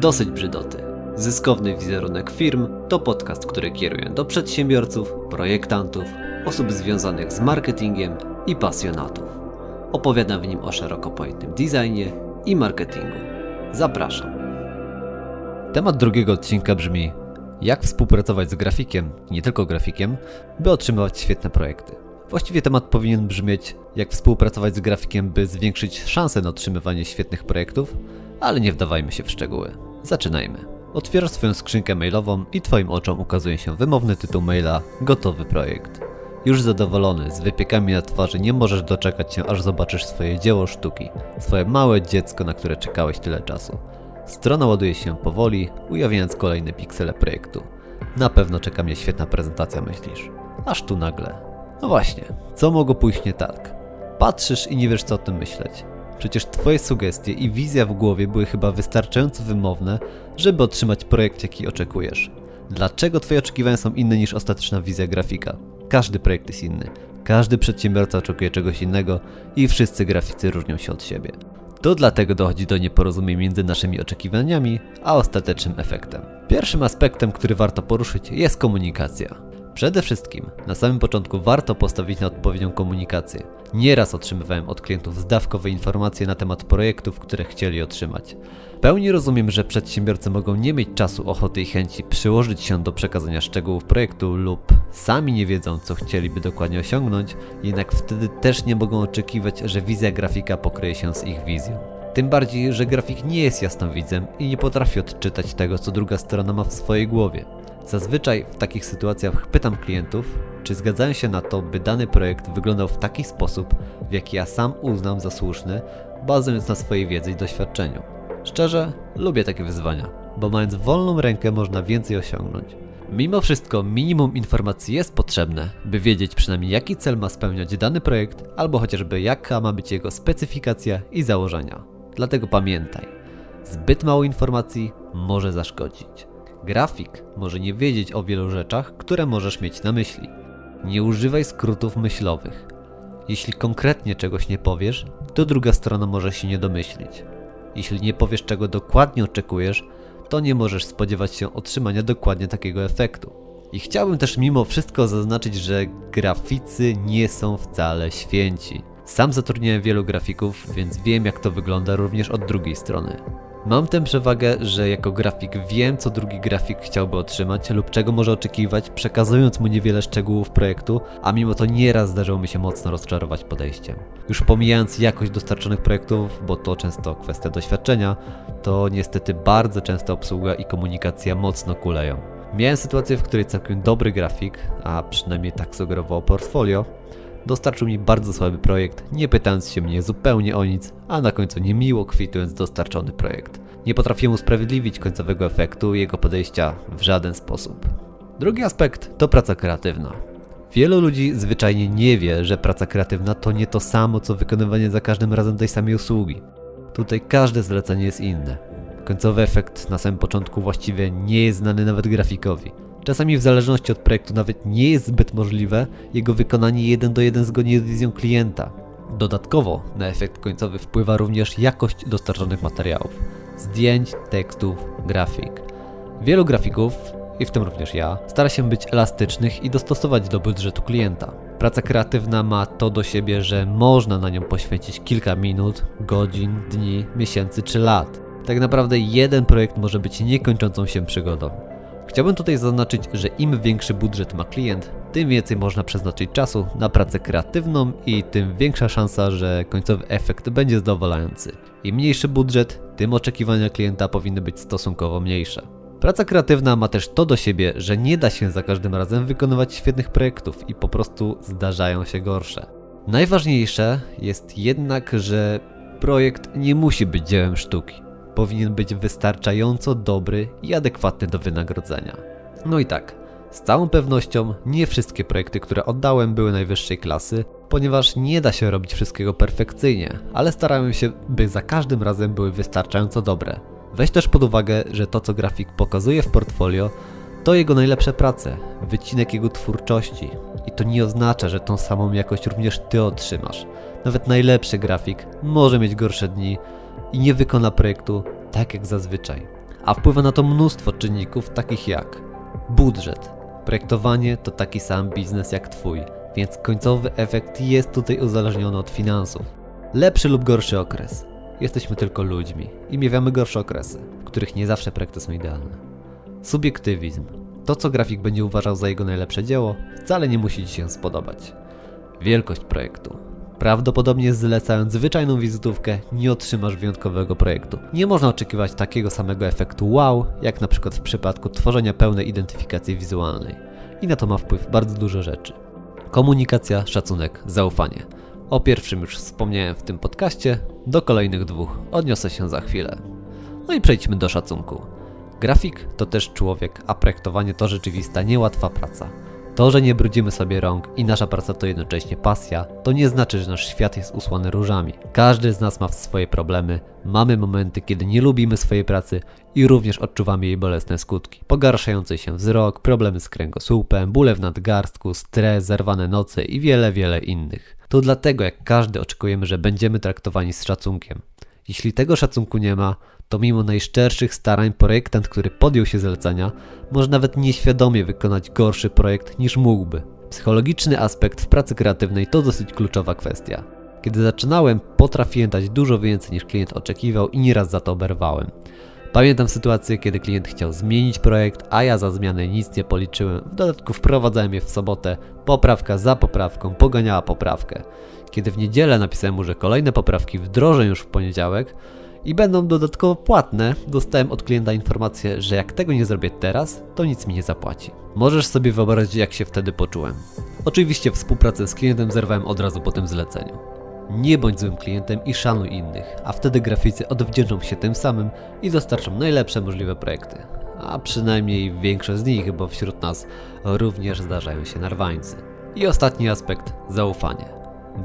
Dosyć brzydoty. Zyskowny wizerunek firm to podcast, który kieruje do przedsiębiorców, projektantów, osób związanych z marketingiem i pasjonatów. Opowiadam w nim o szeroko pojętym designie i marketingu. Zapraszam. Temat drugiego odcinka brzmi: jak współpracować z grafikiem, nie tylko grafikiem, by otrzymywać świetne projekty. Właściwie temat powinien brzmieć: jak współpracować z grafikiem, by zwiększyć szanse na otrzymywanie świetnych projektów, ale nie wdawajmy się w szczegóły. Zaczynajmy. Otwierasz swoją skrzynkę mailową i Twoim oczom ukazuje się wymowny tytuł maila Gotowy projekt. Już zadowolony, z wypiekami na twarzy, nie możesz doczekać się, aż zobaczysz swoje dzieło sztuki, swoje małe dziecko, na które czekałeś tyle czasu. Strona ładuje się powoli, ujawniając kolejne piksele projektu. Na pewno czeka mnie świetna prezentacja, myślisz. Aż tu nagle. No właśnie, co mogło pójść nie tak? Patrzysz i nie wiesz co o tym myśleć. Przecież Twoje sugestie i wizja w głowie były chyba wystarczająco wymowne, żeby otrzymać projekt, jaki oczekujesz. Dlaczego Twoje oczekiwania są inne niż ostateczna wizja grafika? Każdy projekt jest inny. Każdy przedsiębiorca oczekuje czegoś innego i wszyscy graficy różnią się od siebie. To dlatego dochodzi do nieporozumień między naszymi oczekiwaniami a ostatecznym efektem. Pierwszym aspektem, który warto poruszyć, jest komunikacja. Przede wszystkim, na samym początku warto postawić na odpowiednią komunikację. Nieraz otrzymywałem od klientów zdawkowe informacje na temat projektów, które chcieli otrzymać. Pełni rozumiem, że przedsiębiorcy mogą nie mieć czasu, ochoty i chęci przyłożyć się do przekazania szczegółów projektu lub sami nie wiedzą, co chcieliby dokładnie osiągnąć, jednak wtedy też nie mogą oczekiwać, że wizja grafika pokryje się z ich wizją. Tym bardziej, że grafik nie jest jasnowidzem i nie potrafi odczytać tego, co druga strona ma w swojej głowie. Zazwyczaj w takich sytuacjach pytam klientów, czy zgadzają się na to, by dany projekt wyglądał w taki sposób, w jaki ja sam uznam za słuszny, bazując na swojej wiedzy i doświadczeniu. Szczerze, lubię takie wyzwania, bo mając wolną rękę można więcej osiągnąć. Mimo wszystko minimum informacji jest potrzebne, by wiedzieć przynajmniej jaki cel ma spełniać dany projekt, albo chociażby jaka ma być jego specyfikacja i założenia. Dlatego pamiętaj, zbyt mało informacji może zaszkodzić. Grafik może nie wiedzieć o wielu rzeczach, które możesz mieć na myśli. Nie używaj skrótów myślowych. Jeśli konkretnie czegoś nie powiesz, to druga strona może się nie domyślić. Jeśli nie powiesz czego dokładnie oczekujesz, to nie możesz spodziewać się otrzymania dokładnie takiego efektu. I chciałbym też mimo wszystko zaznaczyć, że graficy nie są wcale święci. Sam zatrudniałem wielu grafików, więc wiem jak to wygląda również od drugiej strony. Mam tę przewagę, że jako grafik wiem, co drugi grafik chciałby otrzymać lub czego może oczekiwać, przekazując mu niewiele szczegółów projektu, a mimo to nieraz zdarzyło mi się mocno rozczarować podejściem. Już pomijając jakość dostarczonych projektów, bo to często kwestia doświadczenia, to niestety bardzo często obsługa i komunikacja mocno kuleją. Miałem sytuację, w której całkiem dobry grafik, a przynajmniej tak sugerowało portfolio, dostarczył mi bardzo słaby projekt, nie pytając się mnie zupełnie o nic, a na końcu niemiło kwitując dostarczony projekt. Nie potrafiłem usprawiedliwić końcowego efektu jego podejścia w żaden sposób. Drugi aspekt to praca kreatywna. Wielu ludzi zwyczajnie nie wie, że praca kreatywna to nie to samo, co wykonywanie za każdym razem tej samej usługi. Tutaj każde zlecenie jest inne. Końcowy efekt na samym początku właściwie nie jest znany nawet grafikowi. Czasami w zależności od projektu nawet nie jest zbyt możliwe jego wykonanie jeden do jeden zgodnie z wizją klienta. Dodatkowo na efekt końcowy wpływa również jakość dostarczonych materiałów, zdjęć, tekstów, grafik. Wielu grafików, i w tym również ja, stara się być elastycznych i dostosować do budżetu klienta. Praca kreatywna ma to do siebie, że można na nią poświęcić kilka minut, godzin, dni, miesięcy czy lat. Tak naprawdę jeden projekt może być niekończącą się przygodą. Chciałbym tutaj zaznaczyć, że im większy budżet ma klient, tym więcej można przeznaczyć czasu na pracę kreatywną i tym większa szansa, że końcowy efekt będzie zadowalający. Im mniejszy budżet, tym oczekiwania klienta powinny być stosunkowo mniejsze. Praca kreatywna ma też to do siebie, że nie da się za każdym razem wykonywać świetnych projektów i po prostu zdarzają się gorsze. Najważniejsze jest jednak, że projekt nie musi być dziełem sztuki powinien być wystarczająco dobry i adekwatny do wynagrodzenia. No i tak, z całą pewnością nie wszystkie projekty, które oddałem, były najwyższej klasy, ponieważ nie da się robić wszystkiego perfekcyjnie, ale starałem się, by za każdym razem były wystarczająco dobre. Weź też pod uwagę, że to co grafik pokazuje w portfolio, to jego najlepsze prace, wycinek jego twórczości. I to nie oznacza, że tą samą jakość również ty otrzymasz. Nawet najlepszy grafik może mieć gorsze dni, i nie wykona projektu tak jak zazwyczaj. a wpływa na to mnóstwo czynników takich jak budżet. Projektowanie to taki sam biznes jak Twój, więc końcowy efekt jest tutaj uzależniony od finansów. Lepszy lub gorszy okres. Jesteśmy tylko ludźmi i miewiamy gorsze okresy, w których nie zawsze projekty są idealne. Subiektywizm. To, co grafik będzie uważał za jego najlepsze dzieło, wcale nie musi Ci się spodobać. Wielkość projektu. Prawdopodobnie zlecając zwyczajną wizytówkę nie otrzymasz wyjątkowego projektu. Nie można oczekiwać takiego samego efektu wow, jak na przykład w przypadku tworzenia pełnej identyfikacji wizualnej. I na to ma wpływ bardzo dużo rzeczy. Komunikacja, szacunek, zaufanie. O pierwszym już wspomniałem w tym podcaście, do kolejnych dwóch odniosę się za chwilę. No i przejdźmy do szacunku. Grafik to też człowiek, a projektowanie to rzeczywista, niełatwa praca. To, że nie brudzimy sobie rąk i nasza praca to jednocześnie pasja, to nie znaczy, że nasz świat jest usłany różami. Każdy z nas ma swoje problemy, mamy momenty, kiedy nie lubimy swojej pracy i również odczuwamy jej bolesne skutki. Pogarszający się wzrok, problemy z kręgosłupem, bóle w nadgarstku, stres, zerwane noce i wiele, wiele innych. To dlatego, jak każdy oczekujemy, że będziemy traktowani z szacunkiem. Jeśli tego szacunku nie ma, to mimo najszczerszych starań projektant, który podjął się zlecenia, może nawet nieświadomie wykonać gorszy projekt niż mógłby. Psychologiczny aspekt w pracy kreatywnej to dosyć kluczowa kwestia. Kiedy zaczynałem, potrafiłem dać dużo więcej niż klient oczekiwał i nieraz za to oberwałem. Pamiętam sytuację, kiedy klient chciał zmienić projekt, a ja za zmianę nic nie policzyłem. W dodatku wprowadzałem je w sobotę, poprawka za poprawką poganiała poprawkę. Kiedy w niedzielę napisałem mu, że kolejne poprawki wdrożę już w poniedziałek, i będą dodatkowo płatne, dostałem od klienta informację, że jak tego nie zrobię teraz, to nic mi nie zapłaci. Możesz sobie wyobrazić, jak się wtedy poczułem. Oczywiście współpracę z klientem zerwałem od razu po tym zleceniu. Nie bądź złym klientem i szanuj innych, a wtedy graficy odwdzięczą się tym samym i dostarczą najlepsze możliwe projekty. A przynajmniej większość z nich, bo wśród nas również zdarzają się narwańcy. I ostatni aspekt zaufanie.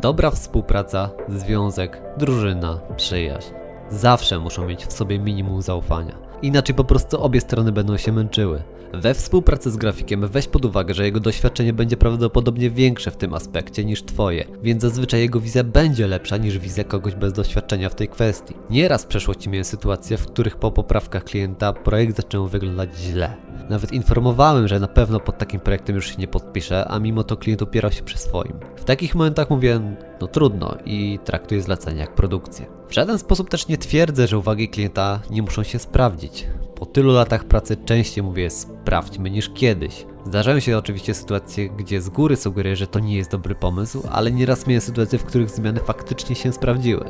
Dobra współpraca, związek, drużyna, przyjaźń zawsze muszą mieć w sobie minimum zaufania. Inaczej po prostu obie strony będą się męczyły. We współpracy z grafikiem weź pod uwagę, że jego doświadczenie będzie prawdopodobnie większe w tym aspekcie niż twoje, więc zazwyczaj jego wizja będzie lepsza niż wizja kogoś bez doświadczenia w tej kwestii. Nieraz w przeszłości miałem sytuacje, w których po poprawkach klienta projekt zaczął wyglądać źle. Nawet informowałem, że na pewno pod takim projektem już się nie podpiszę, a mimo to klient opierał się przy swoim. W takich momentach mówię, no trudno i traktuję zlecenie jak produkcję. W żaden sposób też nie twierdzę, że uwagi klienta nie muszą się sprawdzić. Po tylu latach pracy częściej mówię sprawdźmy niż kiedyś. Zdarzają się oczywiście sytuacje, gdzie z góry sugeruję, że to nie jest dobry pomysł, ale nieraz miałem sytuacje, w których zmiany faktycznie się sprawdziły.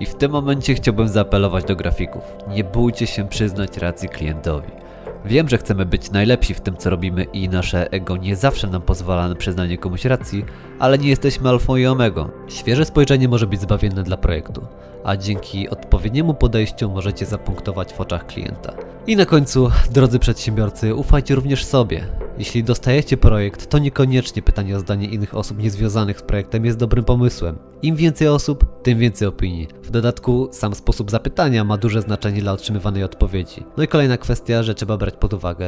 I w tym momencie chciałbym zaapelować do grafików. Nie bójcie się przyznać racji klientowi. Wiem, że chcemy być najlepsi w tym, co robimy i nasze ego nie zawsze nam pozwala na przyznanie komuś racji, ale nie jesteśmy alfą i omegą. Świeże spojrzenie może być zbawienne dla projektu, a dzięki odpowiedniemu podejściu możecie zapunktować w oczach klienta. I na końcu, drodzy przedsiębiorcy, ufajcie również sobie. Jeśli dostajecie projekt, to niekoniecznie pytanie o zdanie innych osób niezwiązanych z projektem jest dobrym pomysłem. Im więcej osób, tym więcej opinii. W dodatku sam sposób zapytania ma duże znaczenie dla otrzymywanej odpowiedzi. No i kolejna kwestia, że trzeba brać pod uwagę,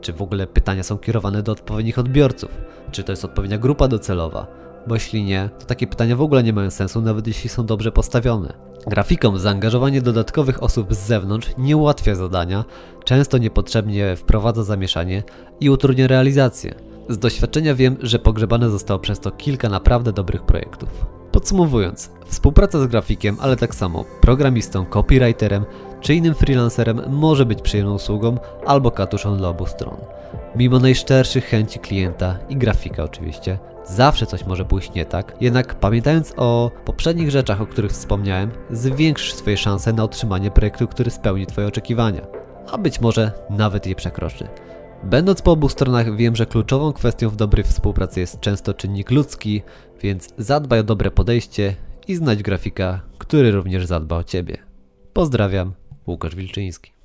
czy w ogóle pytania są kierowane do odpowiednich odbiorców, czy to jest odpowiednia grupa docelowa bo jeśli nie, to takie pytania w ogóle nie mają sensu, nawet jeśli są dobrze postawione. Grafikom zaangażowanie dodatkowych osób z zewnątrz nie ułatwia zadania, często niepotrzebnie wprowadza zamieszanie i utrudnia realizację. Z doświadczenia wiem, że pogrzebane zostało przez to kilka naprawdę dobrych projektów. Podsumowując, współpraca z grafikiem, ale tak samo programistą, copywriterem czy innym freelancerem może być przyjemną usługą albo katuszą dla obu stron. Mimo najszczerszych chęci klienta i grafika oczywiście, zawsze coś może pójść nie tak, jednak pamiętając o poprzednich rzeczach, o których wspomniałem, zwiększysz swoje szanse na otrzymanie projektu, który spełni Twoje oczekiwania, a być może nawet je przekroczy. Będąc po obu stronach, wiem, że kluczową kwestią w dobrej współpracy jest często czynnik ludzki, więc zadbaj o dobre podejście i znajdź grafika, który również zadba o Ciebie. Pozdrawiam, Łukasz Wilczyński.